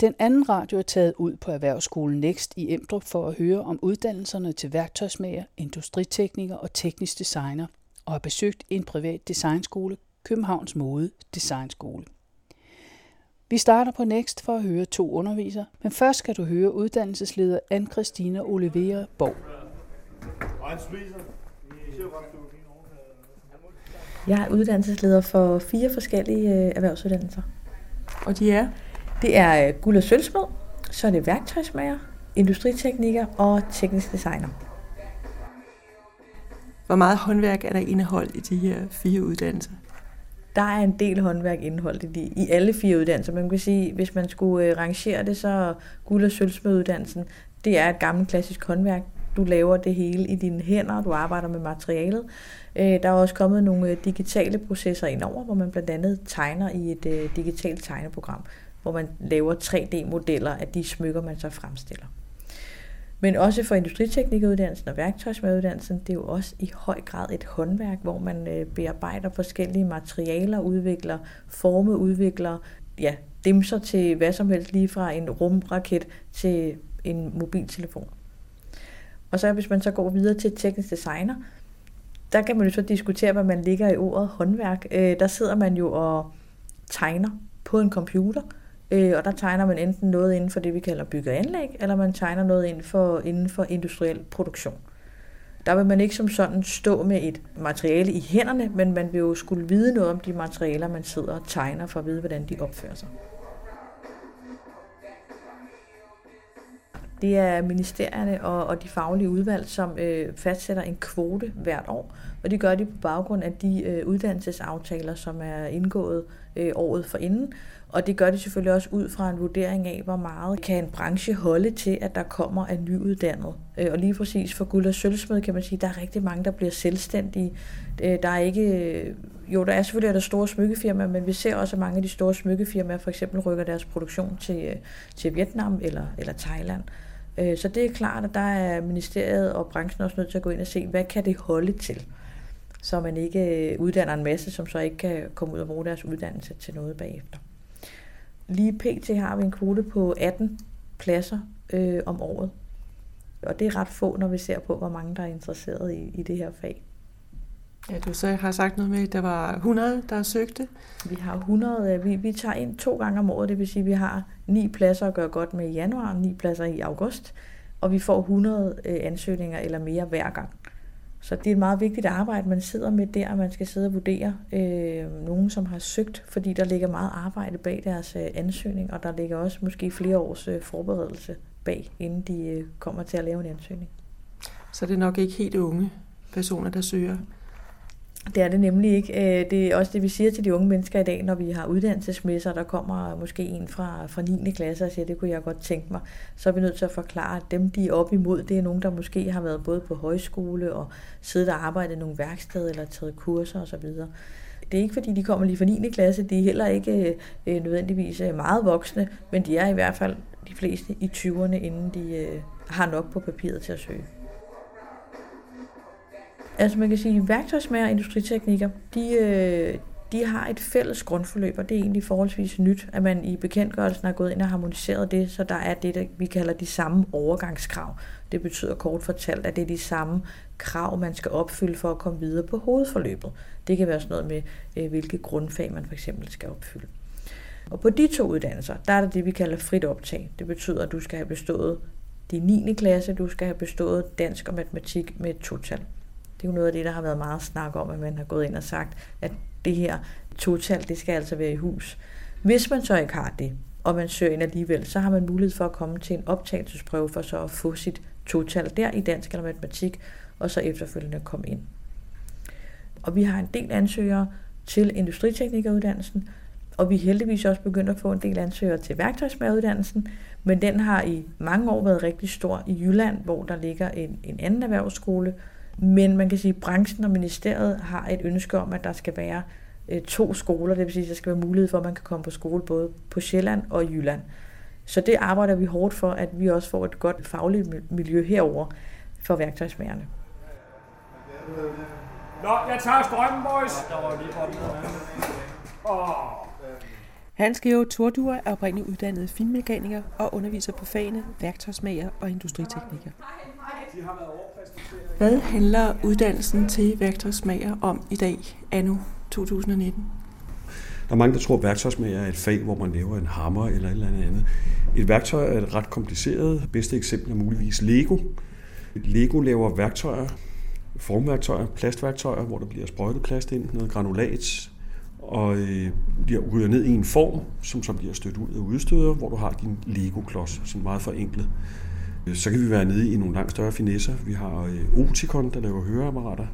Den anden radio er taget ud på Erhvervsskolen Next i Emdrup for at høre om uddannelserne til værktøjsmager, industritekniker og teknisk designer, og har besøgt en privat designskole, Københavns Mode Designskole. Vi starter på Next for at høre to undervisere, men først skal du høre uddannelsesleder Anne-Christina Olivera Borg. Jeg er uddannelsesleder for fire forskellige øh, erhvervsuddannelser. Og de er? Det er øh, guld- og sølvsmed, så er det værktøjsmager, industritekniker og teknisk designer. Hvor meget håndværk er der indeholdt i de her fire uddannelser? Der er en del håndværk indeholdt i, de, i alle fire uddannelser. Man kan sige, hvis man skulle øh, rangere det, så guld- og sølvsmeduddannelsen, det er et gammelt klassisk håndværk. Du laver det hele i dine hænder, du arbejder med materialet. Øh, der er også kommet nogle digitale processer indover, hvor man blandt andet tegner i et digitalt tegneprogram, hvor man laver 3D-modeller af de smykker, man så fremstiller. Men også for industriteknikeruddannelsen og værktøjsmaduddannelsen, det er jo også i høj grad et håndværk, hvor man øh, bearbejder forskellige materialer, udvikler forme, udvikler ja, dimser til hvad som helst, lige fra en rumraket til en mobiltelefon. Og så hvis man så går videre til teknisk designer, der kan man jo så diskutere, hvad man ligger i ordet håndværk. Øh, der sidder man jo og tegner på en computer, Øh, og der tegner man enten noget inden for det, vi kalder bygge og anlæg, eller man tegner noget inden for, inden for industriel produktion. Der vil man ikke som sådan stå med et materiale i hænderne, men man vil jo skulle vide noget om de materialer, man sidder og tegner, for at vide, hvordan de opfører sig. Det er ministerierne og, og de faglige udvalg, som øh, fastsætter en kvote hvert år, og det gør de på baggrund af de øh, uddannelsesaftaler, som er indgået øh, året for inden. Og det gør det selvfølgelig også ud fra en vurdering af, hvor meget kan en branche holde til, at der kommer af nyuddannet. Øh, og lige præcis for guld og sølvsmed kan man sige, at der er rigtig mange, der bliver selvstændige. Øh, der er ikke, øh, jo, der er selvfølgelig der store smykkefirmaer, men vi ser også, at mange af de store smykkefirmaer for eksempel rykker deres produktion til, til Vietnam eller, eller Thailand. Så det er klart, at der er ministeriet og branchen også nødt til at gå ind og se, hvad kan det holde til? Så man ikke uddanner en masse, som så ikke kan komme ud og bruge deres uddannelse til noget bagefter. Lige pt. har vi en kvote på 18 pladser øh, om året. Og det er ret få, når vi ser på, hvor mange der er interesseret i, i det her fag. Ja, du så har sagt noget med, at der var 100, der søgte. Vi har 100. Øh, vi, vi tager ind to gange om året, det vil sige, at vi har ni pladser at gøre godt med i januar, ni pladser i august, og vi får 100 øh, ansøgninger eller mere hver gang. Så det er et meget vigtigt arbejde, man sidder med der, man skal sidde og vurdere øh, nogen, som har søgt, fordi der ligger meget arbejde bag deres øh, ansøgning, og der ligger også måske flere års øh, forberedelse bag, inden de øh, kommer til at lave en ansøgning. Så det er nok ikke helt unge personer, der søger? Det er det nemlig ikke. Øh, det er også det, vi siger til de unge mennesker i dag, når vi har uddannelsesmesser, der kommer måske en fra, fra 9. klasse og siger, det kunne jeg godt tænke mig. Så er vi nødt til at forklare, at dem, de er op imod, det er nogen, der måske har været både på højskole og siddet og arbejdet i nogle værksteder eller taget kurser osv. Det er ikke, fordi de kommer lige fra 9. klasse. De er heller ikke øh, øh nødvendigvis øh, meget voksne, men de er i hvert fald de fleste i 20'erne, inden de øh, har nok på papiret til at søge. Altså man kan sige, at værktøjsmager og industriteknikker, de, øh, de har et fælles grundforløb, og det er egentlig forholdsvis nyt, at man i bekendtgørelsen har gået ind og harmoniseret det, så der er det, der vi kalder de samme overgangskrav. Det betyder kort fortalt, at det er de samme krav, man skal opfylde for at komme videre på hovedforløbet. Det kan være sådan noget med, øh, hvilke grundfag man for eksempel skal opfylde. Og på de to uddannelser, der er det det, vi kalder frit optag. Det betyder, at du skal have bestået din 9. klasse, du skal have bestået dansk og matematik med et total. Det er jo noget af det, der har været meget snak om, at man har gået ind og sagt, at det her total, det skal altså være i hus. Hvis man så ikke har det, og man søger ind alligevel, så har man mulighed for at komme til en optagelsesprøve for så at få sit total der i dansk eller matematik, og så efterfølgende komme ind. Og vi har en del ansøgere til industriteknikeruddannelsen, og vi er heldigvis også begyndt at få en del ansøgere til værktøjsmageruddannelsen, men den har i mange år været rigtig stor i Jylland, hvor der ligger en, en anden erhvervsskole, men man kan sige, at branchen og ministeriet har et ønske om, at der skal være øh, to skoler, det vil sige, at der skal være mulighed for, at man kan komme på skole både på Sjælland og Jylland. Så det arbejder vi hårdt for, at vi også får et godt fagligt miljø herover for værktøjsmagerne. Nå, jeg tager strømmen, boys. Der var lige Hans Georg Tordur er oprindeligt uddannet finmekaniker og underviser på fagene værktøjsmager og industritekniker. Hvad handler uddannelsen til værktøjsmager om i dag, anno 2019? Der er mange, der tror, at værktøjsmager er et fag, hvor man laver en hammer eller et eller andet. Et værktøj er ret kompliceret. Det bedste eksempel er muligvis Lego. Lego laver værktøjer, formværktøjer, plastværktøjer, hvor der bliver sprøjtet plast ind, noget granulat, og øh, bliver ryger ned i en form, som så bliver stødt ud af udstøder, hvor du har din Lego-klods, sådan meget forenklet. Øh, så kan vi være nede i nogle langt større finesser. Vi har øh, Oticon, der laver høreapparater.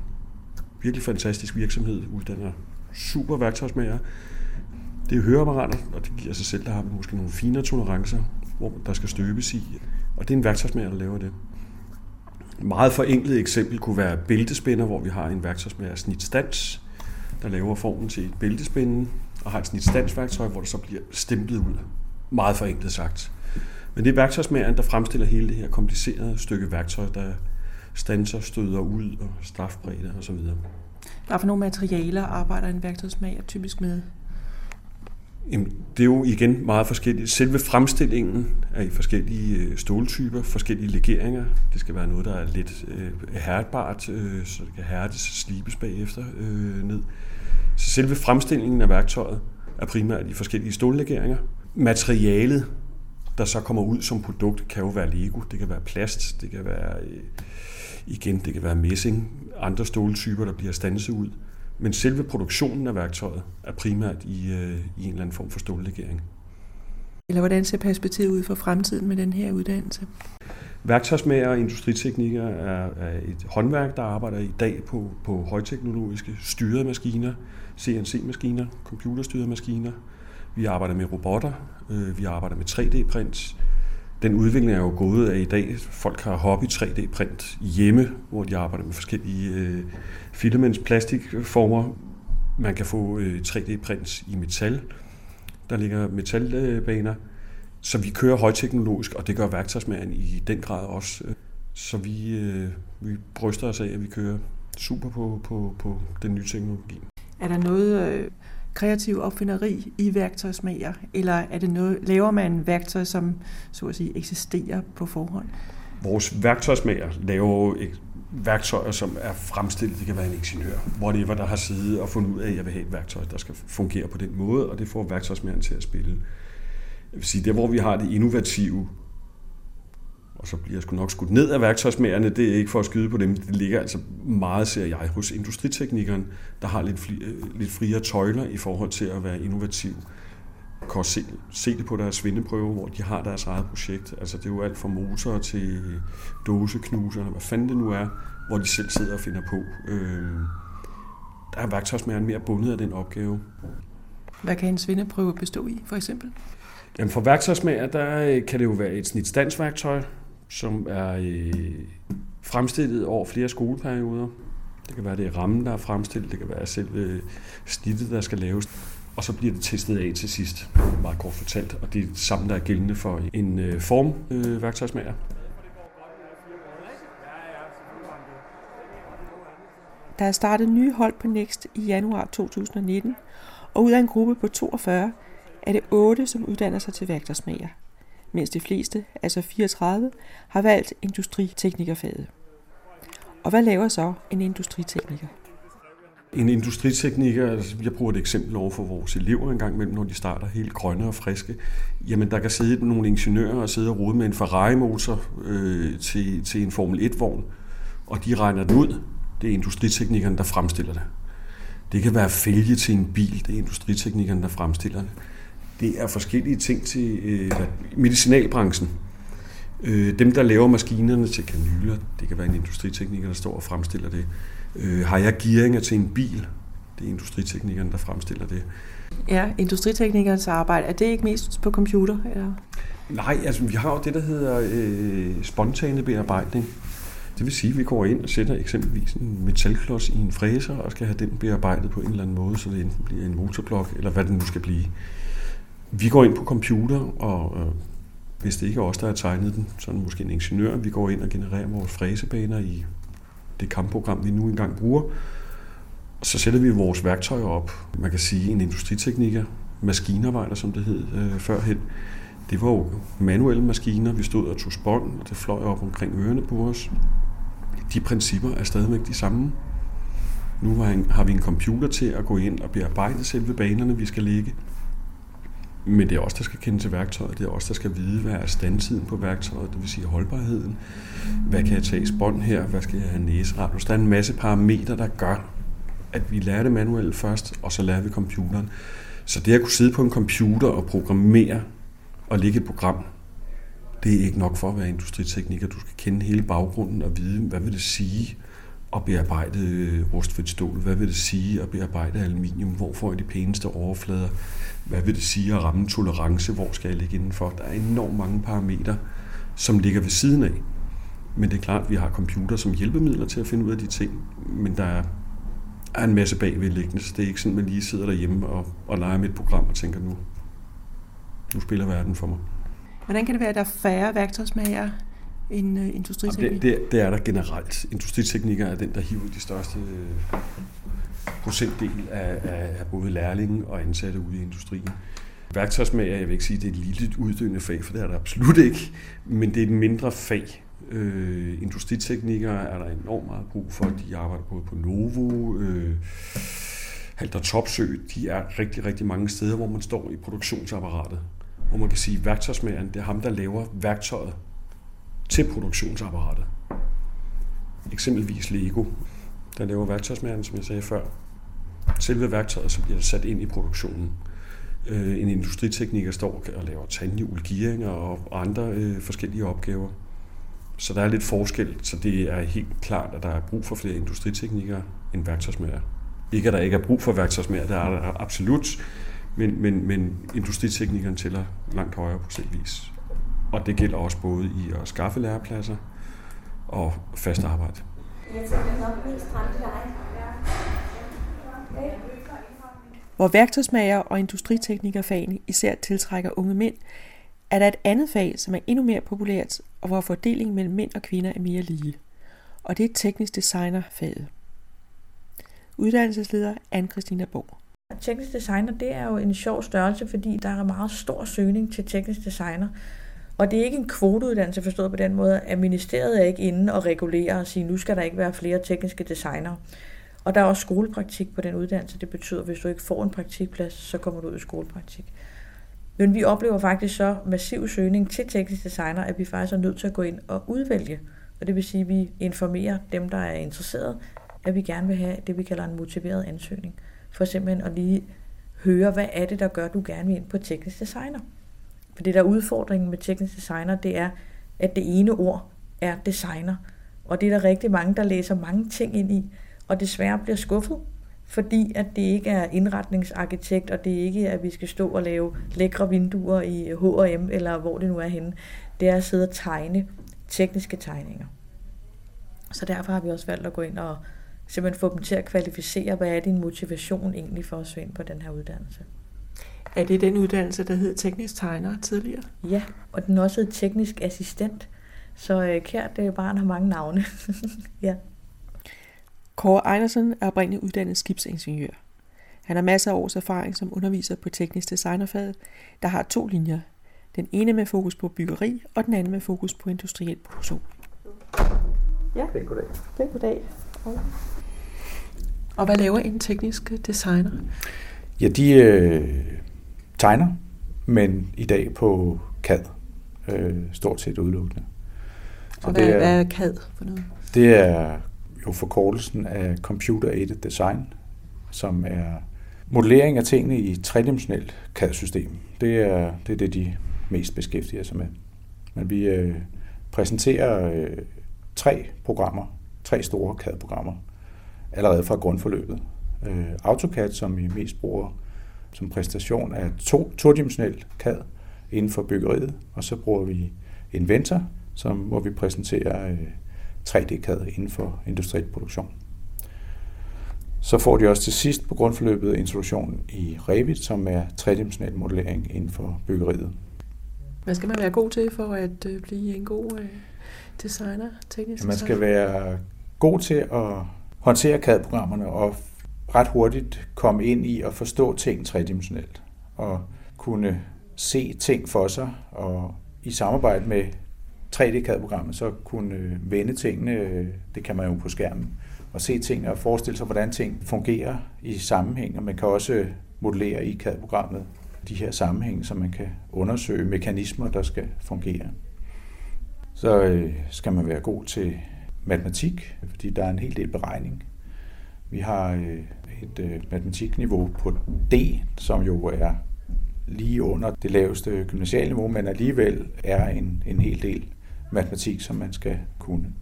Virkelig fantastisk virksomhed, uddanner super værktøjsmager. Det er høreapparater, og det giver sig selv, der har vi måske nogle finere tolerancer, hvor der skal støbes i. Og det er en værktøjsmager, der laver det. Et meget forenklet eksempel kunne være bæltespænder, hvor vi har en værktøjsmager snitstans, der laver formen til et bæltespænde, og har et snitstansværktøj, hvor det så bliver stemplet ud. Meget forenklet sagt. Men det er værktøjsmageren, der fremstiller hele det her komplicerede stykke værktøj, der stanser, støder ud og strafbredder osv. Hvad for nogle materialer arbejder en værktøjsmager typisk med? Jamen, det er jo igen meget forskelligt. Selve fremstillingen er i forskellige øh, ståltyper, forskellige legeringer. Det skal være noget, der er lidt øh, hærdbart, øh, så det kan hærdes og slibes bagefter øh, ned. Så selve fremstillingen af værktøjet er primært i forskellige stållegeringer. Materialet, der så kommer ud som produkt, kan jo være Lego, det kan være plast, det kan være øh, igen, det kan være messing, andre ståltyper, der bliver stanset ud. Men selve produktionen af værktøjet er primært i, øh, i en eller anden form for stållegering. Eller hvordan ser perspektivet ud for fremtiden med den her uddannelse? Værktøjsmager og industriteknikker er, er et håndværk, der arbejder i dag på, på højteknologiske styrede maskiner, CNC-maskiner, computerstyrede maskiner. Vi arbejder med robotter, øh, vi arbejder med 3D-print. Den udvikling er jo gået af i dag. Folk har hobby 3D-print hjemme, hvor de arbejder med forskellige øh, filaments plastikformer. Man kan få øh, 3D-print i metal. Der ligger metalbaner. Så vi kører højteknologisk, og det gør værktøjsmageren i den grad også. Så vi, øh, vi bryster os af, at vi kører super på, på, på den nye teknologi. Er der noget øh, kreativ opfinderi i værktøjsmager, eller er det noget, laver man værktøj, som så at sige eksisterer på forhånd? Vores værktøjsmager laver jo værktøjer, som er fremstillet. Det kan være en ingeniør, whatever, der har siddet og fundet ud af, at jeg vil have et værktøj, der skal fungere på den måde, og det får værktøjsmageren til at spille. Jeg vil sige, der hvor vi har det innovative, og så bliver jeg sgu nok skudt ned af værktøjsmagerne, det er ikke for at skyde på dem, det ligger altså meget, ser jeg, hos industriteknikeren, der har lidt, fri, lidt friere tøjler i forhold til at være innovativ. Jeg kan også se, se det på deres svindeprøve, hvor de har deres eget projekt. Altså det er jo alt fra motorer til dåseknuserne, hvad fanden det nu er, hvor de selv sidder og finder på. Øh, der er værktøjsmageren mere bundet af den opgave. Hvad kan en svindeprøve bestå i, for eksempel? Jamen for værktøjsmager, der kan det jo være et snitstandsværktøj, som er øh, fremstillet over flere skoleperioder. Det kan være, det er rammen, der er fremstillet. Det kan være selve snittet, der skal laves. Og så bliver det testet af til sidst, meget kort fortalt. Og det er det samme, der er gældende for en øh, formværktøjsmager. Øh, der er startet nye hold på Next i januar 2019, og ud af en gruppe på 42 er det 8, som uddanner sig til værktøjsmager, mens de fleste, altså 34, har valgt industriteknikerfaget. Og hvad laver så en industritekniker? En industritekniker, altså jeg bruger et eksempel over for vores elever en gang imellem, når de starter helt grønne og friske. Jamen, der kan sidde nogle ingeniører og sidde og rode med en Ferrari-motor øh, til, til en Formel 1-vogn, og de regner det ud. Det er industriteknikeren, der fremstiller det. Det kan være fælge til en bil, det er industriteknikeren, der fremstiller det. Det er forskellige ting til øh, medicinalbranchen. Øh, dem, der laver maskinerne til kanyler, det kan være en industritekniker, der står og fremstiller det. Øh, har jeg gearinger til en bil? Det er industriteknikeren, der fremstiller det. Ja, industriteknikernes arbejde, er det ikke mest på computer? Eller? Nej, altså vi har jo det, der hedder øh, spontane bearbejdning. Det vil sige, at vi går ind og sætter eksempelvis en metalklods i en fræser og skal have den bearbejdet på en eller anden måde, så det enten bliver en motorblok, eller hvad det nu skal blive. Vi går ind på computer, og øh, hvis det ikke er os, der har tegnet den, så er det måske en ingeniør. Vi går ind og genererer vores fræsebaner i det kampprogram, vi nu engang bruger. Så sætter vi vores værktøjer op. Man kan sige, en industritekniker maskinarbejder, som det hed øh, førhen. Det var jo manuelle maskiner, vi stod og tog spånd, og det fløj op omkring ørerne på os. De principper er stadigvæk de samme. Nu har vi en computer til at gå ind og bearbejde selve banerne, vi skal lægge. Men det er også der skal kende til værktøjet. Det er også der skal vide, hvad er standtiden på værktøjet, det vil sige holdbarheden. Hvad kan jeg tage i bånd her? Hvad skal jeg have næseradius? Der er en masse parametre, der gør, at vi lærer det manuelt først, og så lærer vi computeren. Så det at kunne sidde på en computer og programmere og lægge et program, det er ikke nok for at være industritekniker. Du skal kende hele baggrunden og vide, hvad vil det sige at bearbejde øh, rustfrit stål? Hvad vil det sige at bearbejde aluminium? Hvor får jeg de pæneste overflader? Hvad vil det sige at ramme tolerance? Hvor skal jeg ligge indenfor? Der er enormt mange parametre, som ligger ved siden af. Men det er klart, at vi har computer som hjælpemidler til at finde ud af de ting, men der er, en masse bagvedliggende, så det er ikke sådan, at man lige sidder derhjemme og, og leger med et program og tænker, nu, nu spiller verden for mig. Hvordan kan det være, at der er færre værktøjsmager end industriteknik? Det, det, det er der generelt. Industriteknikker er den, der hiver de største øh, procentdel af, af, af både lærlinge og ansatte ude i industrien. Værktøjsmager, jeg vil ikke sige, det er et lille uddøende fag, for det er det absolut ikke, men det er et mindre fag. Øh, industriteknikere er der enormt meget brug for. De arbejder både på Novo, øh, Halter Topsø. De er rigtig, rigtig mange steder, hvor man står i produktionsapparatet. Hvor man kan sige, at værktøjsmageren, det er ham, der laver værktøjet til produktionsapparatet. Eksempelvis Lego, der laver værktøjsmageren, som jeg sagde før. Selve værktøjet, så bliver sat ind i produktionen. Øh, en industritekniker står og laver tandhjul, gearinger og andre øh, forskellige opgaver. Så der er lidt forskel, så det er helt klart, at der er brug for flere industriteknikere end værktøjsmager. Ikke at der ikke er brug for værktøjsmager, der er der absolut, men, men, men industriteknikeren tæller langt højere procentvis. Og det gælder også både i at skaffe lærepladser og fast arbejde. Jeg tænker nok mest Hvor værktøjsmager og industriteknikerfagene især tiltrækker unge mænd, er der et andet fag, som er endnu mere populært, og hvor fordelingen mellem mænd og kvinder er mere lige. Og det er teknisk designer-faget. Uddannelsesleder Anne-Christina Borg. Teknisk designer, det er jo en sjov størrelse, fordi der er meget stor søgning til teknisk designer. Og det er ikke en kvoteuddannelse forstået på den måde, at ministeriet er ikke inde og regulerer og siger, nu skal der ikke være flere tekniske designere. Og der er også skolepraktik på den uddannelse. Det betyder, at hvis du ikke får en praktikplads, så kommer du ud i skolepraktik. Men vi oplever faktisk så massiv søgning til teknisk designer, at vi faktisk er nødt til at gå ind og udvælge. Og det vil sige, at vi informerer dem, der er interesseret, at vi gerne vil have det, vi kalder en motiveret ansøgning. For simpelthen at lige høre, hvad er det, der gør, at du gerne vil ind på teknisk designer. For det der er udfordringen med teknisk designer, det er, at det ene ord er designer. Og det er der rigtig mange, der læser mange ting ind i, og desværre bliver skuffet, fordi at det ikke er indretningsarkitekt, og det ikke er, at vi skal stå og lave lækre vinduer i H&M, eller hvor det nu er henne. Det er at sidde og tegne tekniske tegninger. Så derfor har vi også valgt at gå ind og simpelthen få dem til at kvalificere, hvad er din motivation egentlig for at søge ind på den her uddannelse. Er det den uddannelse, der hed teknisk tegner tidligere? Ja, og den også hed teknisk assistent. Så øh, kært det barn har mange navne. ja. Kåre Ejnersen er oprindeligt uddannet skibsingeniør. Han har masser af års erfaring som underviser på teknisk designerfaget, der har to linjer. Den ene med fokus på byggeri, og den anden med fokus på industriel produktion. Ja, pæn goddag. Pæn goddag. Og hvad laver en teknisk designer? Ja, de øh, tegner, men i dag på CAD, øh, stort set udelukkende. Så og hvad, det er, hvad er CAD for noget? Det er jo forkortelsen af Computer Aided Design, som er modellering af tingene i et tredimensionelt CAD-system. Det er, det er det, de mest beskæftiger sig med. Men vi øh, præsenterer øh, tre programmer, tre store CAD-programmer, allerede fra grundforløbet. Øh, AutoCAD, som vi mest bruger som præstation af to, todimensionel CAD inden for byggeriet, og så bruger vi Inventor, som, hvor vi præsenterer øh, 3D-CAD inden for industriel produktion. Så får de også til sidst på grundforløbet introduktion i Revit, som er tredimensionel modellering inden for byggeriet. Hvad skal man være god til for at øh, blive en god øh, designer, teknisk ja, Man skal være god til at håndtere CAD-programmerne og ret hurtigt komme ind i at forstå ting tredimensionelt. og kunne se ting for sig, og i samarbejde med 3D-CAD-programmet, så kunne øh, vende tingene, øh, det kan man jo på skærmen, og se tingene og forestille sig, hvordan ting fungerer i sammenhæng, og man kan også modellere i CAD-programmet de her sammenhænge, så man kan undersøge mekanismer, der skal fungere. Så øh, skal man være god til matematik, fordi der er en hel del beregning. Vi har øh, et øh, matematikniveau på D, som jo er lige under det laveste gymnasialniveau, men alligevel er en, en hel del matematik, som man skal kunne.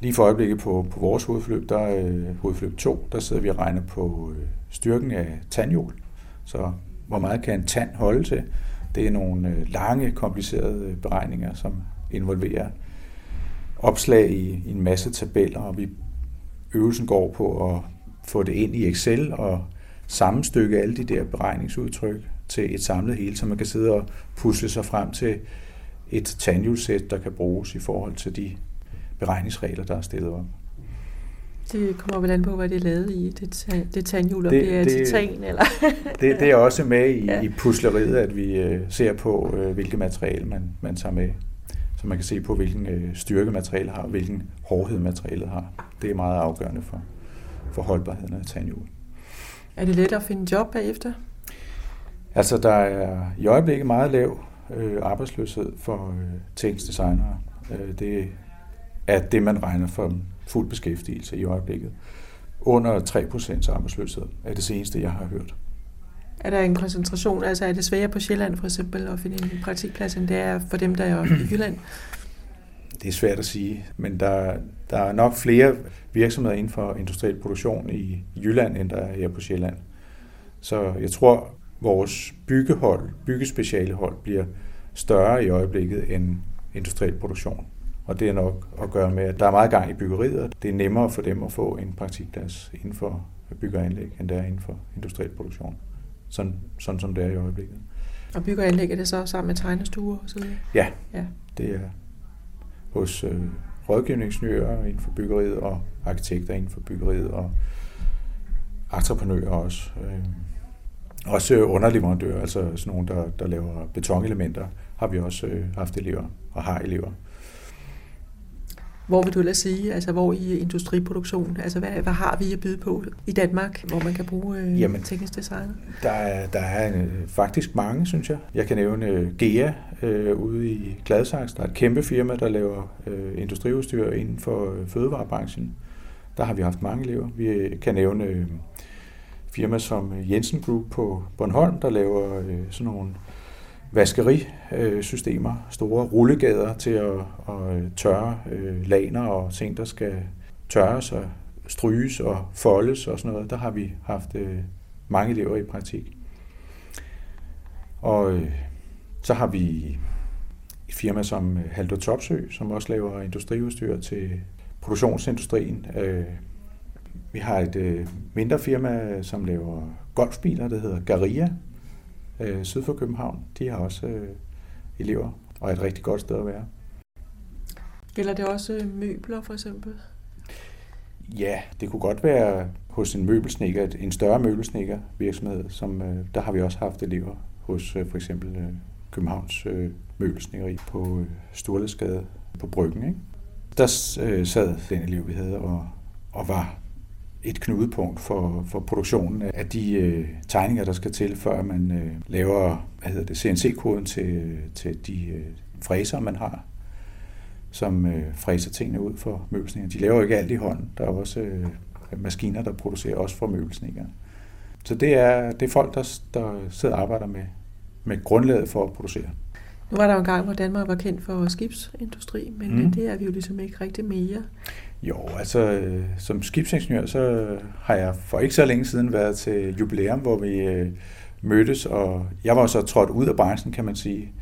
Lige for øjeblikket på, på vores hovedforløb, der er hovedforløb 2, der sidder vi og regner på styrken af tandhjul. Så hvor meget kan en tand holde til? Det er nogle lange, komplicerede beregninger, som involverer opslag i, i en masse tabeller, og vi øvelsen går på at få det ind i Excel og sammenstykke alle de der beregningsudtryk til et samlet hele, så man kan sidde og pusle sig frem til et tandhjulssæt, der kan bruges i forhold til de beregningsregler, der er stillet op. Det kommer vel an på, hvad det er lavet i, det, det tandhjul, om det, det er det, titan, eller? det, det er også med i, ja. i pusleriet, at vi uh, ser på, uh, hvilke materiale man, man tager med så man kan se på, hvilken øh, styrke materialet har, og hvilken hårdhed materialet har. Det er meget afgørende for, for holdbarheden af tandhjul. Er det let at finde job bagefter? Altså, der er i øjeblikket meget lav øh, arbejdsløshed for øh, teknisk designere. Øh, det er det, man regner for fuld beskæftigelse i øjeblikket. Under 3% arbejdsløshed er det seneste, jeg har hørt. Er der en koncentration? Altså er det sværere på Sjælland for eksempel at finde en praktikplads, end det er for dem, der er i Jylland? Det er svært at sige, men der, der er nok flere virksomheder inden for industriel produktion i Jylland, end der er her på Sjælland. Så jeg tror, vores byggehold, byggespecialehold, bliver større i øjeblikket end industriel produktion. Og det er nok at gøre med, at der er meget gang i byggeriet, og det er nemmere for dem at få en praktikplads inden for byggeanlæg, end der er inden for industriel produktion sådan, sådan som det er i øjeblikket. Og bygger anlæg er det så sammen med tegnestuer og så Ja, ja, det er hos øh, rådgivningsnører inden for byggeriet og arkitekter inden for byggeriet og entreprenører også. Øh, også underleverandører, altså sådan nogle, der, der laver betonelementer, har vi også øh, haft elever og har elever. Hvor vil du ellers sige, altså hvor i industriproduktion, altså hvad, hvad har vi at byde på i Danmark, hvor man kan bruge øh, Jamen, teknisk design? Der er, der er øh, faktisk mange, synes jeg. Jeg kan nævne øh, GEA øh, ude i Gladsaxe. Der er et kæmpe firma, der laver øh, industriudstyr inden for øh, fødevarebranchen. Der har vi haft mange elever. Vi kan nævne øh, firma som Jensen Group på Bornholm, der laver øh, sådan nogle vaskerisystemer, øh, store rullegader til at, at øh, tørre øh, laner og ting, der skal tørres og stryges og foldes og sådan noget. Der har vi haft øh, mange elever i praktik. Og øh, så har vi et firma som øh, Haldo Topsø, som også laver industriudstyr til produktionsindustrien. Vi har et mindre firma, som laver golfbiler, der hedder Garia, øh, syd for København. De har også øh, elever, og er et rigtig godt sted at være. Gælder det også øh, møbler for eksempel? Ja, det kunne godt være hos en møbelsnikker, en større møbelsnikker virksomhed, som øh, der har vi også haft elever hos øh, for eksempel øh, Københavns øh, møbelsnikkeri på øh, Sturlesgade på Bryggen. Ikke? Der øh, sad den elev, vi havde, og, og var et knudepunkt for, for produktionen af de øh, tegninger, der skal til, før man øh, laver hvad hedder det, CNC-koden til, øh, til de øh, fræser, man har, som øh, fræser tingene ud for møbelsninger. De laver ikke alt i hånden. Der er også øh, maskiner, der producerer også for møbelsninger. Så det er, det er folk, der, der sidder og arbejder med, med grundlaget for at producere. Nu var der jo en gang, hvor Danmark var kendt for skibsindustri, men mm. det er vi jo ligesom ikke rigtig mere. Jo, altså øh, som skibsingeniør, så har jeg for ikke så længe siden været til jubilæum, hvor vi øh, mødtes, og jeg var så trådt ud af branchen, kan man sige,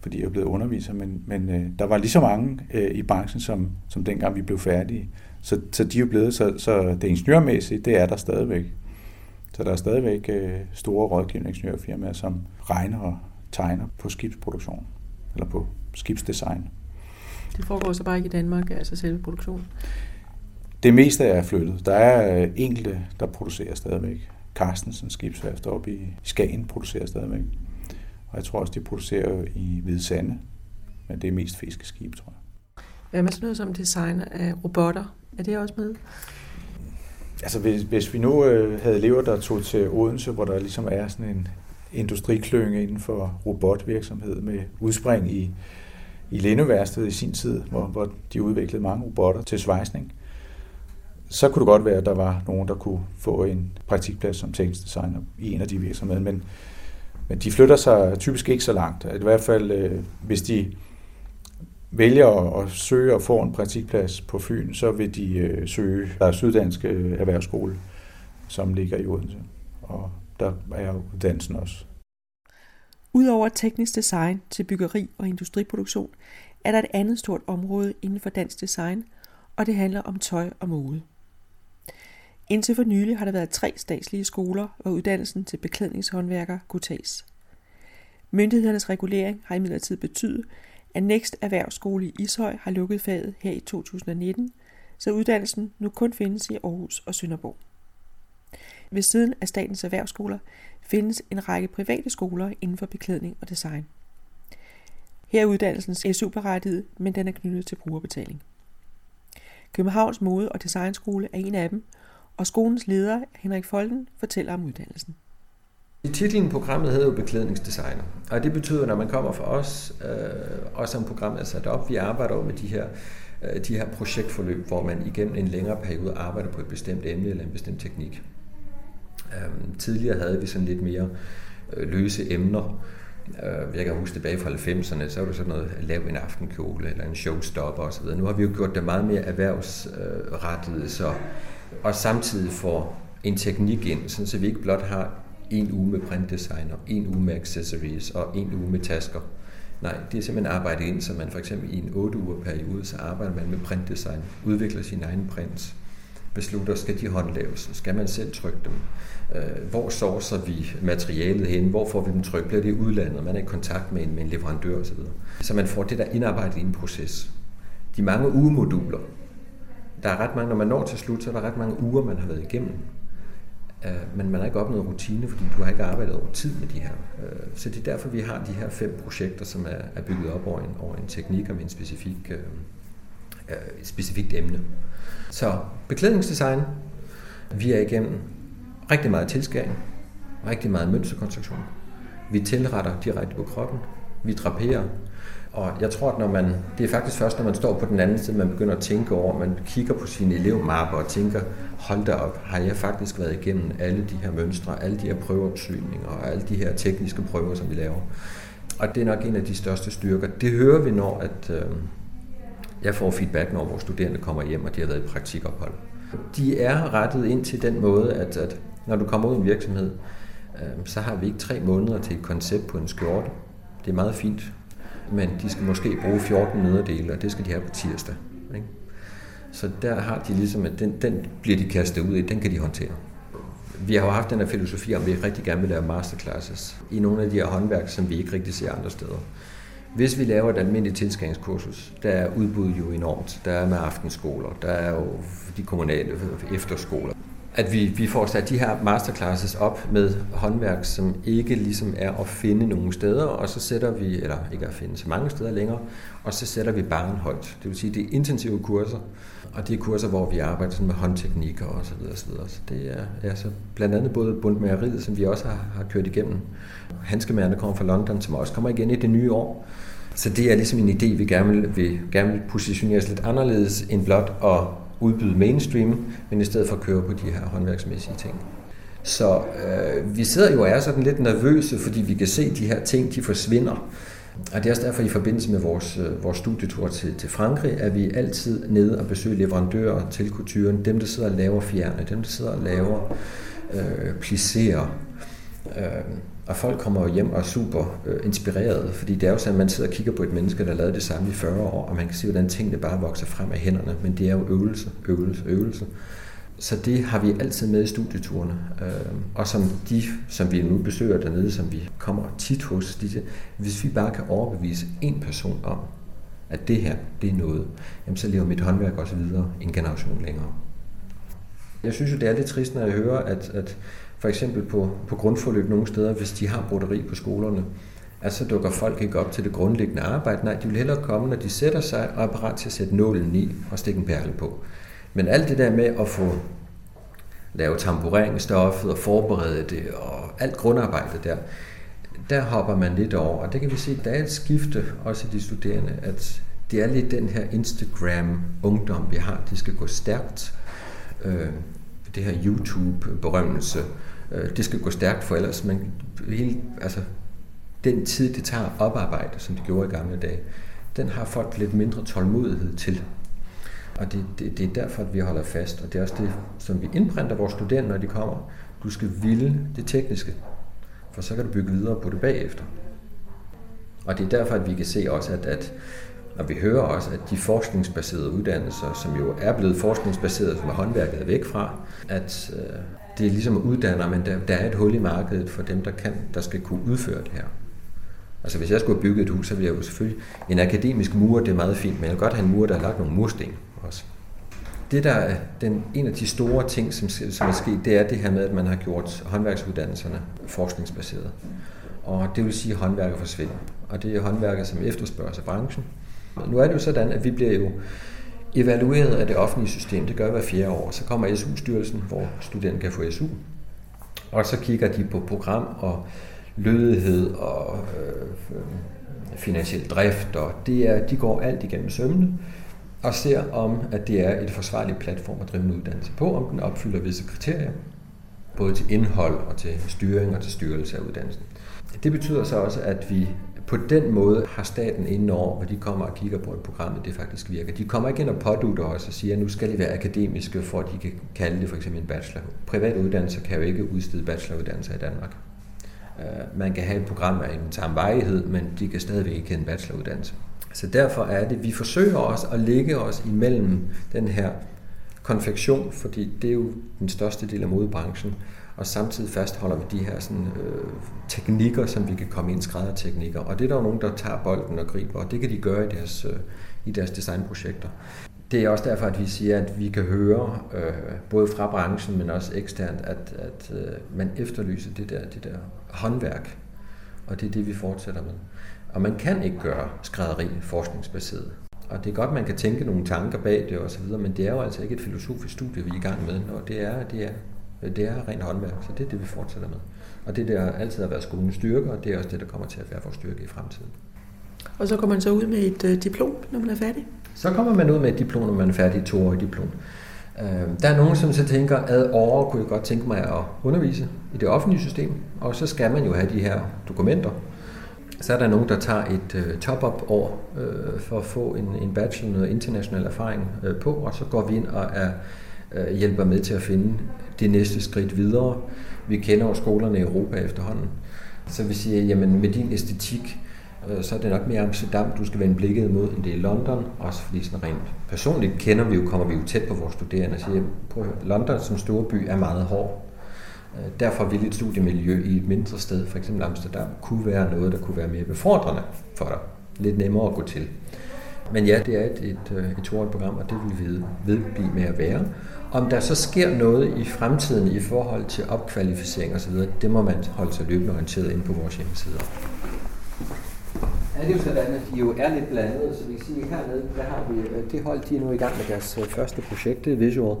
fordi jeg er blevet underviser, men, men øh, der var lige så mange øh, i branchen, som, som dengang vi blev færdige. Så, så de er jo blevet, så, så det ingeniørmæssige, det er der stadigvæk. Så der er stadigvæk øh, store rådgivningsingeniørfirmaer, som regner og tegner på skibsproduktion, eller på skibsdesign. Det foregår så bare ikke i Danmark, altså selve produktionen? Det meste er flyttet. Der er øh, enkelte, der producerer stadigvæk. Carstensen skibsværft oppe i Skagen producerer stadigvæk. Og jeg tror også, de producerer i Hvide Sande, men det er mest fiskeskib, tror jeg. Hvad med sådan noget som design af robotter? Er det også med? Altså hvis, hvis vi nu øh, havde elever, der tog til Odense, hvor der ligesom er sådan en industriklønge inden for robotvirksomhed med udspring i, i Lindeværstedet i sin tid, hvor, hvor de udviklede mange robotter til svejsning, så kunne det godt være, at der var nogen, der kunne få en praktikplads som teknisk designer i en af de virksomheder. Men, men de flytter sig typisk ikke så langt. I hvert fald, øh, hvis de vælger at søge og få en praktikplads på Fyn, så vil de øh, søge der er Syddanske øh, Erhvervsskole, som ligger i Odense. Og der er uddannelsen også. Udover teknisk design til byggeri og industriproduktion, er der et andet stort område inden for dansk design, og det handler om tøj og mode. Indtil for nylig har der været tre statslige skoler, hvor uddannelsen til beklædningshåndværker kunne tages. Myndighedernes regulering har imidlertid betydet, at Next Erhvervsskole i Ishøj har lukket faget her i 2019, så uddannelsen nu kun findes i Aarhus og Sønderborg. Ved siden af statens erhvervsskoler findes en række private skoler inden for beklædning og design. Her er uddannelsen SU-berettiget, men den er knyttet til brugerbetaling. Københavns Mode- og Designskole er en af dem, og skolens leder, Henrik Folden, fortæller om uddannelsen. I titlen programmet hedder jo beklædningsdesigner, og det betyder, når man kommer fra os, øh, også som programmet er sat op, vi arbejder jo med de her, øh, de her projektforløb, hvor man igennem en længere periode arbejder på et bestemt emne eller en bestemt teknik. Øhm, tidligere havde vi sådan lidt mere øh, løse emner. Øh, jeg kan huske tilbage fra 90'erne, så var det sådan noget, at lave en aftenkjole eller en showstopper osv. Nu har vi jo gjort det meget mere erhvervsrettet, øh, så og samtidig får en teknik ind, så vi ikke blot har en uge med printdesign og en uge med accessories og en uge med tasker. Nej, det er simpelthen arbejdet ind, så man for eksempel i en 8 uger periode, så arbejder man med printdesign, udvikler sine egne prints, beslutter, skal de håndlaves, skal man selv trykke dem, Øh, hvor sourcer vi materialet hen, hvor får vi dem trykt, bliver det i udlandet, man er i kontakt med en, med en leverandør osv. Så man får det der indarbejdet i en proces. De mange ugemoduler, der er ret mange, når man når til slut, så er der ret mange uger, man har været igennem. Øh, men man har ikke opnået rutine, fordi du har ikke arbejdet over tid med de her. Øh, så det er derfor, vi har de her fem projekter, som er, er bygget op over en, over en teknik og med en specifik, øh, et specifikt emne. Så beklædningsdesign, vi er igennem rigtig meget tilskæring, rigtig meget mønsterkonstruktion. Vi tilretter direkte på kroppen, vi draperer, og jeg tror, at når man, det er faktisk først, når man står på den anden side, man begynder at tænke over, man kigger på sine elevmapper og tænker, hold da op, har jeg faktisk været igennem alle de her mønstre, alle de her prøveopsynninger og alle de her tekniske prøver, som vi laver. Og det er nok en af de største styrker. Det hører vi, når at, øh, jeg får feedback, når vores studerende kommer hjem, og de har været i praktikophold. De er rettet ind til den måde, at, at når du kommer ud i en virksomhed, øh, så har vi ikke tre måneder til et koncept på en skjorte. Det er meget fint men de skal måske bruge 14 nederdele, og det skal de have på tirsdag. Ikke? Så der har de ligesom, at den, den bliver de kastet ud i, den kan de håndtere. Vi har jo haft den her filosofi om, at vi rigtig gerne vil lave masterclasses i nogle af de her håndværk, som vi ikke rigtig ser andre steder. Hvis vi laver et almindeligt tilskæringskursus, der er udbuddet jo enormt. Der er med aftenskoler, der er jo de kommunale efterskoler at vi, vi får sat de her masterclasses op med håndværk, som ikke ligesom er at finde nogle steder, og så sætter vi, eller ikke at finde så mange steder længere, og så sætter vi barn højt. Det vil sige, det er intensive kurser, og det er kurser, hvor vi arbejder sådan med håndteknikker og så videre, så videre. Så det er altså blandt andet både bundmæreriet, som vi også har, har kørt igennem. Hanskemærerne kommer fra London, som også kommer igen i det nye år. Så det er ligesom en idé, vi gerne vil, vi gerne vil positionere os lidt anderledes end blot at udbyde mainstream, men i stedet for at køre på de her håndværksmæssige ting. Så øh, vi sidder jo og er sådan lidt nervøse, fordi vi kan se, at de her ting de forsvinder. Og det er også derfor i forbindelse med vores, øh, vores studietur til, til Frankrig, at vi altid nede og besøger leverandører til kulturen, dem der sidder og laver fjerne, dem der sidder og laver øh, plisserer, øh, og folk kommer jo hjem og er super øh, inspireret, fordi det er jo sådan, at man sidder og kigger på et menneske, der har lavet det samme i 40 år, og man kan se, hvordan tingene bare vokser frem af hænderne, men det er jo øvelse, øvelse, øvelse. Så det har vi altid med i studieturene. Øh, og som de, som vi nu besøger dernede, som vi kommer tit hos, de, hvis vi bare kan overbevise en person om, at det her, det er noget, jamen så lever mit håndværk også videre en generation længere. Jeg synes jo, det er lidt trist, når jeg hører, at, at for eksempel på, på grundforløb nogle steder, hvis de har broderi på skolerne, at så dukker folk ikke op til det grundlæggende arbejde. Nej, de vil hellere komme, når de sætter sig og er parat til at sætte nålen i og stikke en perle på. Men alt det der med at få lave tambureringsstoffet og forberede det og alt grundarbejdet der, der hopper man lidt over. Og det kan vi se, der er et skifte også i de studerende, at det er lidt den her Instagram-ungdom, vi har. De skal gå stærkt. Øh, det her YouTube-berømmelse, øh, det skal gå stærkt, for ellers man, hele, altså, den tid, det tager at oparbejde, som det gjorde i gamle dage, den har folk lidt mindre tålmodighed til. Og det, det, det er derfor, at vi holder fast, og det er også det, som vi indprinter vores studerende, når de kommer. Du skal ville det tekniske, for så kan du bygge videre på det bagefter. Og det er derfor, at vi kan se også, at, at og vi hører også, at de forskningsbaserede uddannelser, som jo er blevet forskningsbaserede, som er håndværket væk fra, at øh, det er ligesom uddanner, men der, der er et hul i markedet for dem, der kan, der skal kunne udføre det her. Altså hvis jeg skulle have bygget et hus, så ville jeg jo selvfølgelig... En akademisk mur, det er meget fint, men jeg vil godt have en mur, der har lagt nogle mursten også. Det der er den, en af de store ting, som, som er sket, det er det her med, at man har gjort håndværksuddannelserne forskningsbaserede. Og det vil sige, at håndværket forsvinder. Og det er håndværket, som efterspørges af branchen. Nu er det jo sådan, at vi bliver jo evalueret af det offentlige system. Det gør hver fjerde år. Så kommer SU-styrelsen, hvor studenten kan få SU. Og så kigger de på program og lødighed og øh, finansiel drift, og det er, de går alt igennem sømmene og ser om, at det er et forsvarligt platform at drive en uddannelse på, om den opfylder visse kriterier, både til indhold og til styring og til styrelse af uddannelsen. Det betyder så også, at vi på den måde har staten inden over, hvor de kommer og kigger på, at programmet det faktisk virker. De kommer ikke ind og pådutter os og siger, at nu skal de være akademiske, for at de kan kalde det for eksempel en bachelor. Private uddannelser kan jo ikke udstede bacheloruddannelser i Danmark. Øh, man kan have et program af en samme varighed, men de kan stadigvæk ikke have en bacheloruddannelse. Så derfor er det, vi forsøger os at lægge os imellem den her konfektion, fordi det er jo den største del af modebranchen, og samtidig fastholder vi de her sådan, øh, teknikker, som vi kan komme ind, skrædderteknikker. Og det er der jo nogen, der tager bolden og griber, og det kan de gøre i deres, øh, i deres designprojekter. Det er også derfor, at vi siger, at vi kan høre, øh, både fra branchen, men også eksternt, at, at øh, man efterlyser det der, det der håndværk, og det er det, vi fortsætter med. Og man kan ikke gøre skrædderi forskningsbaseret. Og det er godt, man kan tænke nogle tanker bag det osv., men det er jo altså ikke et filosofisk studie, vi er i gang med, og det er, det er det er rent håndværk, så det er det, vi fortsætter med. Og det der altid har været skolens styrke, og det er også det, der kommer til at være vores styrke i fremtiden. Og så kommer man så ud med et øh, diplom, når man er færdig? Så kommer man ud med et diplom, når man er færdig, et toårigt diplom. Øh, der er nogen, som så tænker, at over kunne jeg godt tænke mig at undervise i det offentlige system, og så skal man jo have de her dokumenter. Så er der nogen, der tager et øh, top-up år øh, for at få en, en bachelor, noget international erfaring øh, på, og så går vi ind og er, øh, hjælper med til at finde det næste skridt videre. Vi kender jo skolerne i Europa efterhånden. Så vi siger, jamen med din æstetik, øh, så er det nok mere Amsterdam, du skal vende blikket mod, end det er London. Også fordi sådan rent personligt kender vi jo, kommer vi jo tæt på vores studerende og siger, prøv London som storby er meget hård. Øh, derfor ville et studiemiljø i et mindre sted, f.eks. Amsterdam, kunne være noget, der kunne være mere befordrende for dig. Lidt nemmere at gå til. Men ja, det er et, et, øh, et toårigt program, og det vil vi vedblive med at være. Om der så sker noget i fremtiden i forhold til opkvalificering osv., det må man holde sig løbende orienteret ind på vores hjemmesider. Ja, det er jo sådan, at de jo er lidt blandet, så vi kan sige, at hernede, der har vi, øh, det hold, de er nu i gang med deres øh, første projekt, det er Visual.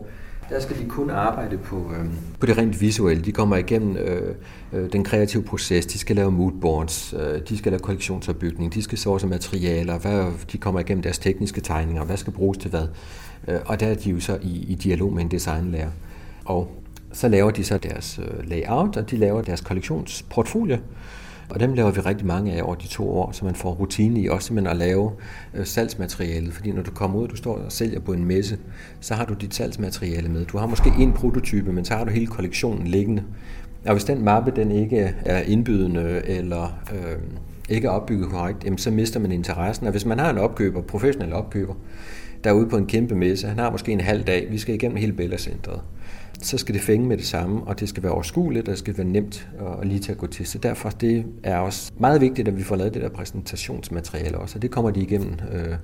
Der skal de kun arbejde på, øh, på det rent visuelle. De kommer igennem øh, øh, den kreative proces, de skal lave moodboards, øh, de skal lave kollektionsopbygning, de skal source materialer, hvad, de kommer igennem deres tekniske tegninger, hvad skal bruges til hvad. Øh, og der er de jo så i, i dialog med en designlærer. Og så laver de så deres øh, layout, og de laver deres kollektionsportfolio. Og dem laver vi rigtig mange af over de to år, så man får rutine i også simpelthen at lave salgsmateriale. salgsmaterialet. Fordi når du kommer ud, og du står og sælger på en messe, så har du dit salgsmateriale med. Du har måske en prototype, men så har du hele kollektionen liggende. Og hvis den mappe den ikke er indbydende eller øh, ikke er opbygget korrekt, jamen, så mister man interessen. Og hvis man har en opkøber, professionel opkøber, der er ude på en kæmpe messe. Han har måske en halv dag. Vi skal igennem hele Bella-centret. Så skal det fænge med det samme, og det skal være overskueligt, og det skal være nemt og lige til at gå til. Så derfor det er også meget vigtigt, at vi får lavet det der præsentationsmateriale også, og det kommer de igennem øh,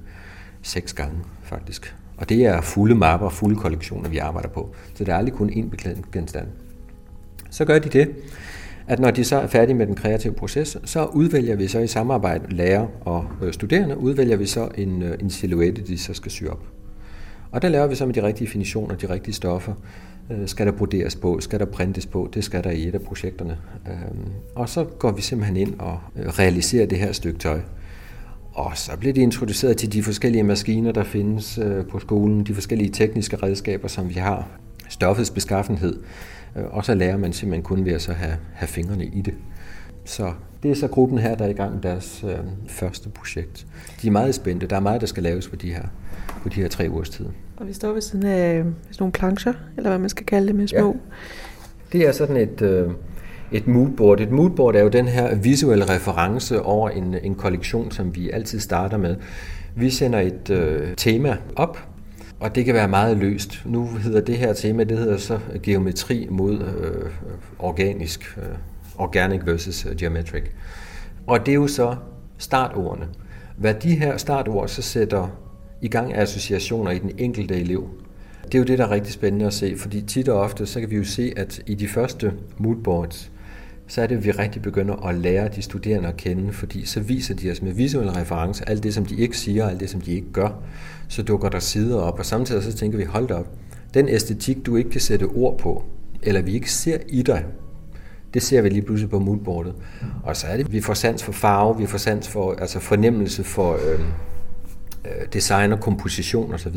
seks gange faktisk. Og det er fulde mapper, fulde kollektioner, vi arbejder på. Så det er aldrig kun én beklædningsgenstand. Så gør de det, at når de så er færdige med den kreative proces, så udvælger vi så i samarbejde lærer og øh, studerende, udvælger vi så en, øh, en silhuette, de så skal sy op. Og der laver vi så med de rigtige definitioner, de rigtige stoffer. Øh, skal der broderes på? Skal der printes på? Det skal der i et af projekterne. Øh, og så går vi simpelthen ind og øh, realiserer det her stykke tøj. Og så bliver de introduceret til de forskellige maskiner, der findes øh, på skolen, de forskellige tekniske redskaber, som vi har, stoffets beskaffenhed, Øh, og så lærer man simpelthen kun ved at så have, have fingrene i det. Så det er så gruppen her, der er i gang med deres øh, første projekt. De er meget spændte. Der er meget, der skal laves på de her, på de her tre ugers tid. Og vi står ved siden af sådan nogle plancher, eller hvad man skal kalde det med små. Ja. Det er sådan et, øh, et moodboard. Et moodboard er jo den her visuelle reference over en, en kollektion, som vi altid starter med. Vi sender et øh, tema op, og det kan være meget løst. Nu hedder det her tema, det hedder så geometri mod øh, organisk, øh, organic versus øh, geometric. Og det er jo så startordene. Hvad de her startord så sætter i gang af associationer i den enkelte elev, det er jo det, der er rigtig spændende at se, fordi tit og ofte, så kan vi jo se, at i de første moodboards, så er det, at vi rigtig begynder at lære de studerende at kende, fordi så viser de os med visuelle referencer alt det, som de ikke siger, alt det, som de ikke gør. Så dukker der sider op, og samtidig så tænker vi, hold op, den æstetik, du ikke kan sætte ord på, eller vi ikke ser i dig, det ser vi lige pludselig på moodboardet. Og så er det, vi får sans for farve, vi får sans for altså fornemmelse for øh Øh, design og komposition osv.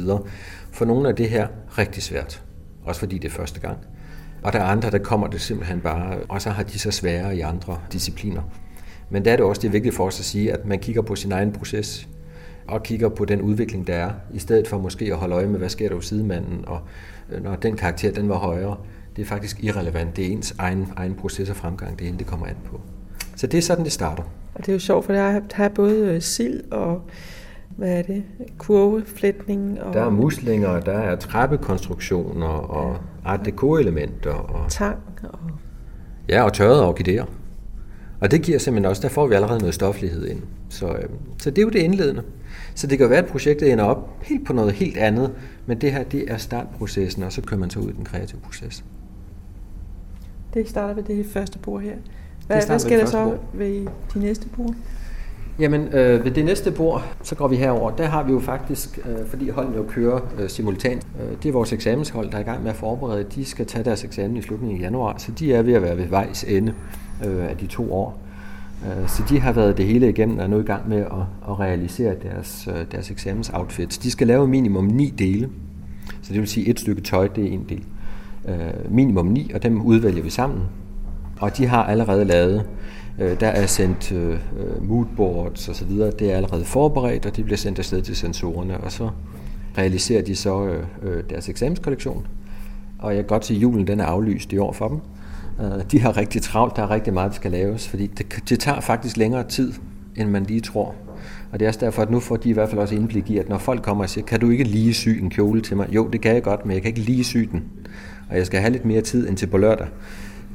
For nogle er det her rigtig svært, også fordi det er første gang. Og der er andre, der kommer det simpelthen bare, og så har de så sværere i andre discipliner. Men der er det også det er vigtigt for os at sige, at man kigger på sin egen proces, og kigger på den udvikling, der er, i stedet for måske at holde øje med, hvad sker der hos sidemanden, og øh, når den karakter den var højere, det er faktisk irrelevant. Det er ens egen, egen proces og fremgang, det hele det kommer an på. Så det er sådan, det starter. Og det er jo sjovt, for jeg har både øh, sild og hvad er det? Kurveflætning? Og... Der er muslinger, der er trappekonstruktioner og art deco-elementer. Og... Tang. Og... Ja, og tørrede orkideer. Og det giver simpelthen også, der får vi allerede noget stoflighed ind. Så, øh, så det er jo det indledende. Så det kan være, at projektet ender op helt på noget helt andet, men det her, det er startprocessen, og så kører man så ud i den kreative proces. Det starter ved det første bord her. Hvad, hvad sker der så ved de næste bord? Jamen, øh, ved det næste bord, så går vi herover. Der har vi jo faktisk, øh, fordi holdene jo kører øh, simultant, øh, det er vores eksamenshold, der er i gang med at forberede. De skal tage deres eksamen i slutningen af januar, så de er ved at være ved vejs ende øh, af de to år. Øh, så de har været det hele igennem og er nu i gang med at, at realisere deres, øh, deres eksamensoutfits. De skal lave minimum ni dele, så det vil sige et stykke tøj, det er en del. Øh, minimum ni, og dem udvælger vi sammen. Og de har allerede lavet Øh, der er sendt øh, øh, moodboards osv., det er allerede forberedt, og de bliver sendt afsted til sensorerne, og så realiserer de så deres eksamenskollektion. Og jeg kan godt sige, at julen den er aflyst i år for dem. Øh, de har rigtig travlt, der er rigtig meget, der skal laves, fordi det, det tager faktisk længere tid, end man lige tror. Og det er også derfor, at nu får de i hvert fald også indblik i, at når folk kommer og siger, kan du ikke lige sy en kjole til mig? Jo, det kan jeg godt, men jeg kan ikke lige sy den. Og jeg skal have lidt mere tid end til på lørdag.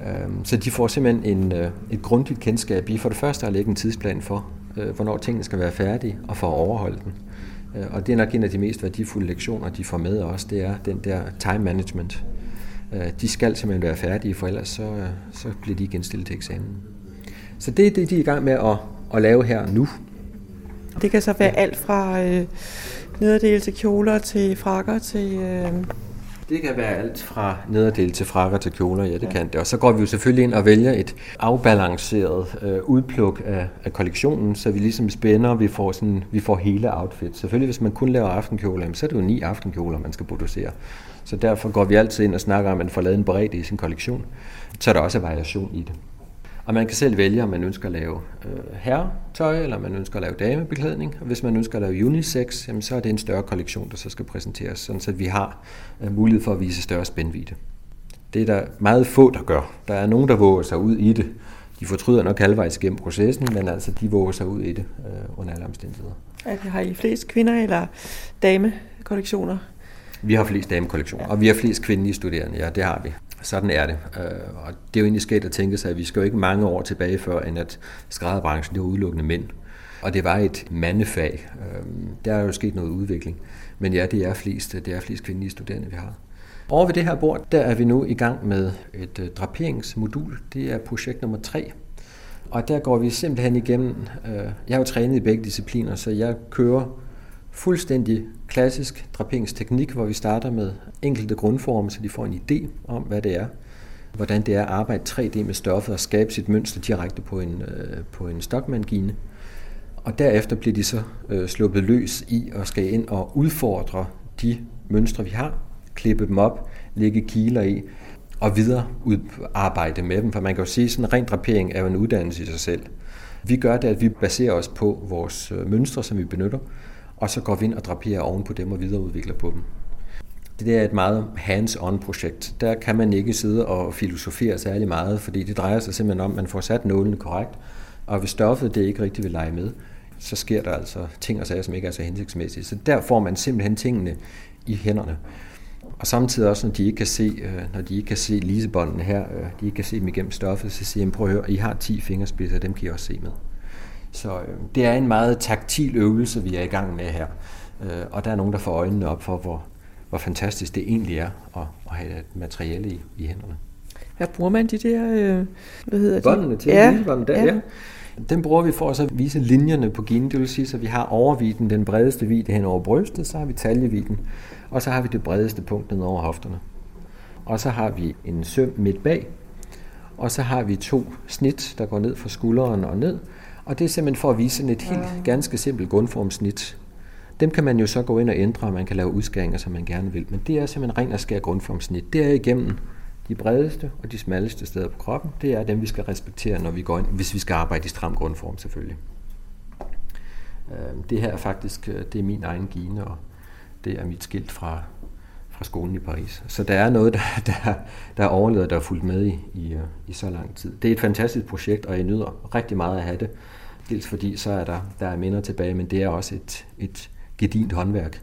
Øhm, så de får simpelthen en, øh, et grundigt kendskab i for det første at lægge en tidsplan for, øh, hvornår tingene skal være færdige, og for at overholde den. Øh, og det er nok en af de mest værdifulde lektioner, de får med os, det er den der time management. De skal simpelthen være færdige, for ellers så, så bliver de igen stillet til eksamen. Så det er det, de er i gang med at, at lave her nu. Det kan så være alt fra øh, nederdel til kjoler til frakker til... Øh det kan være alt fra nederdel til frakker til kjoler, ja det ja. kan det. Og så går vi jo selvfølgelig ind og vælger et afbalanceret øh, udpluk af, af kollektionen, så vi ligesom spænder, vi får, sådan, vi får hele outfit. Selvfølgelig hvis man kun laver aftenkjoler, så er det jo ni aftenkjoler, man skal producere. Så derfor går vi altid ind og snakker om, at man får lavet en bredde i sin kollektion, så der også er variation i det. Og man kan selv vælge, om man ønsker at lave øh, herretøj, eller man ønsker at lave damebeklædning. Og hvis man ønsker at lave unisex, jamen, så er det en større kollektion, der så skal præsenteres, sådan så vi har øh, mulighed for at vise større spændvidde. Det er der meget få, der gør. Der er nogen, der våger sig ud i det. De fortryder nok halvvejs gennem processen, men altså de våger sig ud i det øh, under alle omstændigheder. Altså, har I flest kvinder eller damekollektioner? Vi har flest damekollektioner, ja. og vi har flest kvindelige studerende, ja, det har vi. Sådan er det. Øh, og det er jo egentlig sket at tænke sig, at vi skal jo ikke mange år tilbage før, end at skrædderbranchen det var udelukkende mænd. Og det var et mandefag. Øh, der er jo sket noget udvikling. Men ja, det er flest, det er flest kvindelige studerende, vi har. Over ved det her bord, der er vi nu i gang med et øh, draperingsmodul. Det er projekt nummer 3. Og der går vi simpelthen igennem, jeg har jo trænet i begge discipliner, så jeg kører fuldstændig klassisk draperingsteknik, hvor vi starter med enkelte grundformer, så de får en idé om, hvad det er, hvordan det er at arbejde 3D med stoffet og skabe sit mønster direkte på en, øh, på en stokmangine. Og derefter bliver de så øh, sluppet løs i og skal ind og udfordre de mønstre, vi har, klippe dem op, lægge kiler i, og videre arbejde med dem. For man kan jo sige, at sådan en ren drapering er jo en uddannelse i sig selv. Vi gør det, at vi baserer os på vores øh, mønstre, som vi benytter, og så går vi ind og draperer oven på dem og videreudvikler på dem. Det er et meget hands-on projekt. Der kan man ikke sidde og filosofere særlig meget, fordi det drejer sig simpelthen om, at man får sat nålen korrekt, og hvis stoffet det ikke rigtig vil lege med, så sker der altså ting og sager, som ikke er så hensigtsmæssige. Så der får man simpelthen tingene i hænderne. Og samtidig også, når de ikke kan se, øh, når de ikke kan se lisebåndene her, øh, de ikke kan se dem igennem stoffet, så siger jeg, prøv at høre, I har 10 fingerspidser, dem kan I også se med. Så øh, det er en meget taktil øvelse, vi er i gang med her. og der er nogen, der får øjnene op for, hvor, hvor fantastisk det egentlig er at, at have et materiale i, i hænderne. Hvad bruger man de der, øh, hvad hedder Båndene til ja. der, ja. ja. Den bruger vi for at så vise linjerne på ginen, det vil sige, at vi har overviden, den bredeste vide hen over brystet, så har vi taljeviden, og så har vi det bredeste punkt ned over hofterne. Og så har vi en søm midt bag, og så har vi to snit, der går ned fra skulderen og ned, og det er simpelthen for at vise sådan et helt ganske simpelt grundformsnit. Dem kan man jo så gå ind og ændre, og man kan lave udskæringer, som man gerne vil. Men det er simpelthen ren og skær grundformsnit. Det er igennem de bredeste og de smalleste steder på kroppen, det er dem, vi skal respektere, når vi går ind, hvis vi skal arbejde i stram grundform selvfølgelig. Øhm, det her er faktisk øh, det er min egen gine, og det er mit skilt fra, fra skolen i Paris. Så der er noget, der, der, der er overlevet, der er fulgt med i, i, øh, i så lang tid. Det er et fantastisk projekt, og jeg nyder rigtig meget at have det. Dels fordi så er der, der er minder tilbage, men det er også et, et gedint håndværk,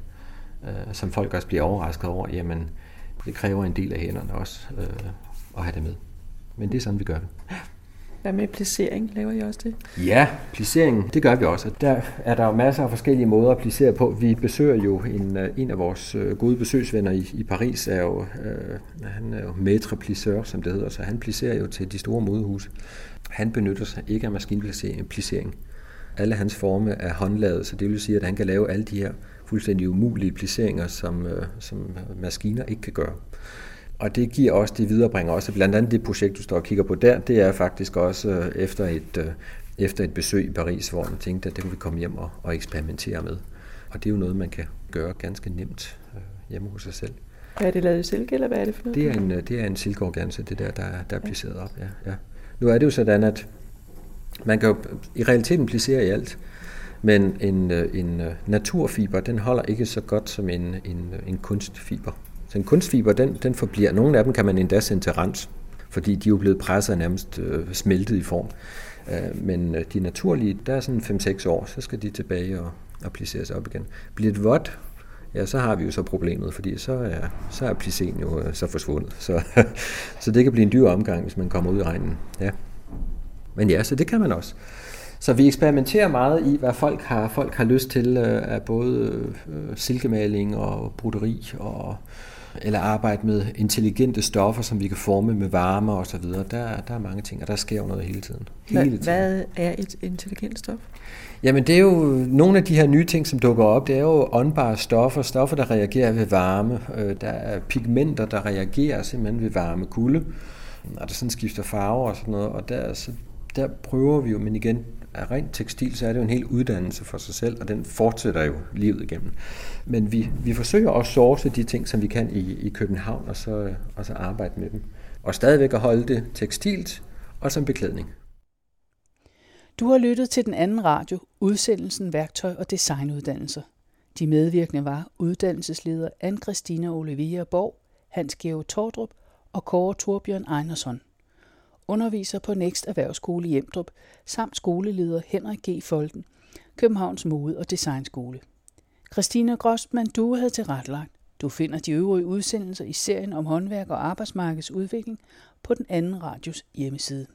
øh, som folk også bliver overrasket over. Jamen, det kræver en del af hænderne også øh, at have det med. Men det er sådan, vi gør det. Hvad med placering? Laver I også det? Ja, placering, det gør vi også. Der er der jo masser af forskellige måder at placere på. Vi besøger jo en, øh, en af vores øh, gode besøgsvenner i, i Paris, er jo, øh, han er jo maître plisseur, som det hedder, så han placerer jo til de store modehuse. Han benytter sig ikke af maskinplacering. Alle hans forme er håndlavet, så det vil sige, at han kan lave alle de her fuldstændig umulige placeringer, som, øh, som maskiner ikke kan gøre. Og det giver også, det viderebringer også, blandt andet det projekt, du står og kigger på der, det er faktisk også øh, efter et, øh, efter et besøg i Paris, hvor man tænkte, at det kunne vi komme hjem og, og eksperimentere med. Og det er jo noget, man kan gøre ganske nemt hjemme hos sig selv. Hvad er det lavet i silke, eller hvad er det for noget? Det er en, det er en silkeorganse, det der, der, der er placeret op. Ja, ja. Nu er det jo sådan, at man kan jo i realiteten placere i alt. Men en, øh, en øh, naturfiber, den holder ikke så godt som en, en, øh, en kunstfiber. Så en kunstfiber, den, den forbliver. Nogle af dem kan man endda sende til rens, fordi de er jo blevet presset og nærmest øh, smeltet i form. Øh, men øh, de naturlige, der er sådan 5-6 år, så skal de tilbage og, og placeres op igen. Bliver det vådt, ja, så har vi jo så problemet, fordi så er, så er plicen jo øh, så forsvundet. Så, så det kan blive en dyr omgang, hvis man kommer ud i regnen. Ja. Men ja, så det kan man også. Så vi eksperimenterer meget i, hvad folk har, folk har lyst til øh, af både øh, øh silkemaling og broderi og eller arbejde med intelligente stoffer, som vi kan forme med varme og så videre. Der, der er mange ting, og der sker jo noget hele tiden. Hele hvad, tiden. hvad er et intelligent stof? Jamen det er jo nogle af de her nye ting, som dukker op. Det er jo åndbare stoffer, stoffer, der reagerer ved varme. Øh, der er pigmenter, der reagerer simpelthen ved varme kulde. Og der sådan skifter farver og sådan noget. Og der, så, der prøver vi jo, men igen, er rent tekstil, så er det jo en hel uddannelse for sig selv, og den fortsætter jo livet igennem. Men vi, vi forsøger at source de ting, som vi kan i, i København, og så, og så arbejde med dem. Og stadigvæk at holde det tekstilt og som beklædning. Du har lyttet til den anden radio, udsendelsen Værktøj og Designuddannelser. De medvirkende var uddannelsesleder Anne-Christina Olivia Borg, Hans Georg Tordrup og Kåre Torbjørn Ejnersson underviser på Next Erhvervsskole i Emdrup, samt skoleleder Henrik G. Folden, Københavns Mode- og Designskole. Christina Grostmann du havde tilrettelagt. Du finder de øvrige udsendelser i serien om håndværk og arbejdsmarkedsudvikling på den anden radios hjemmeside.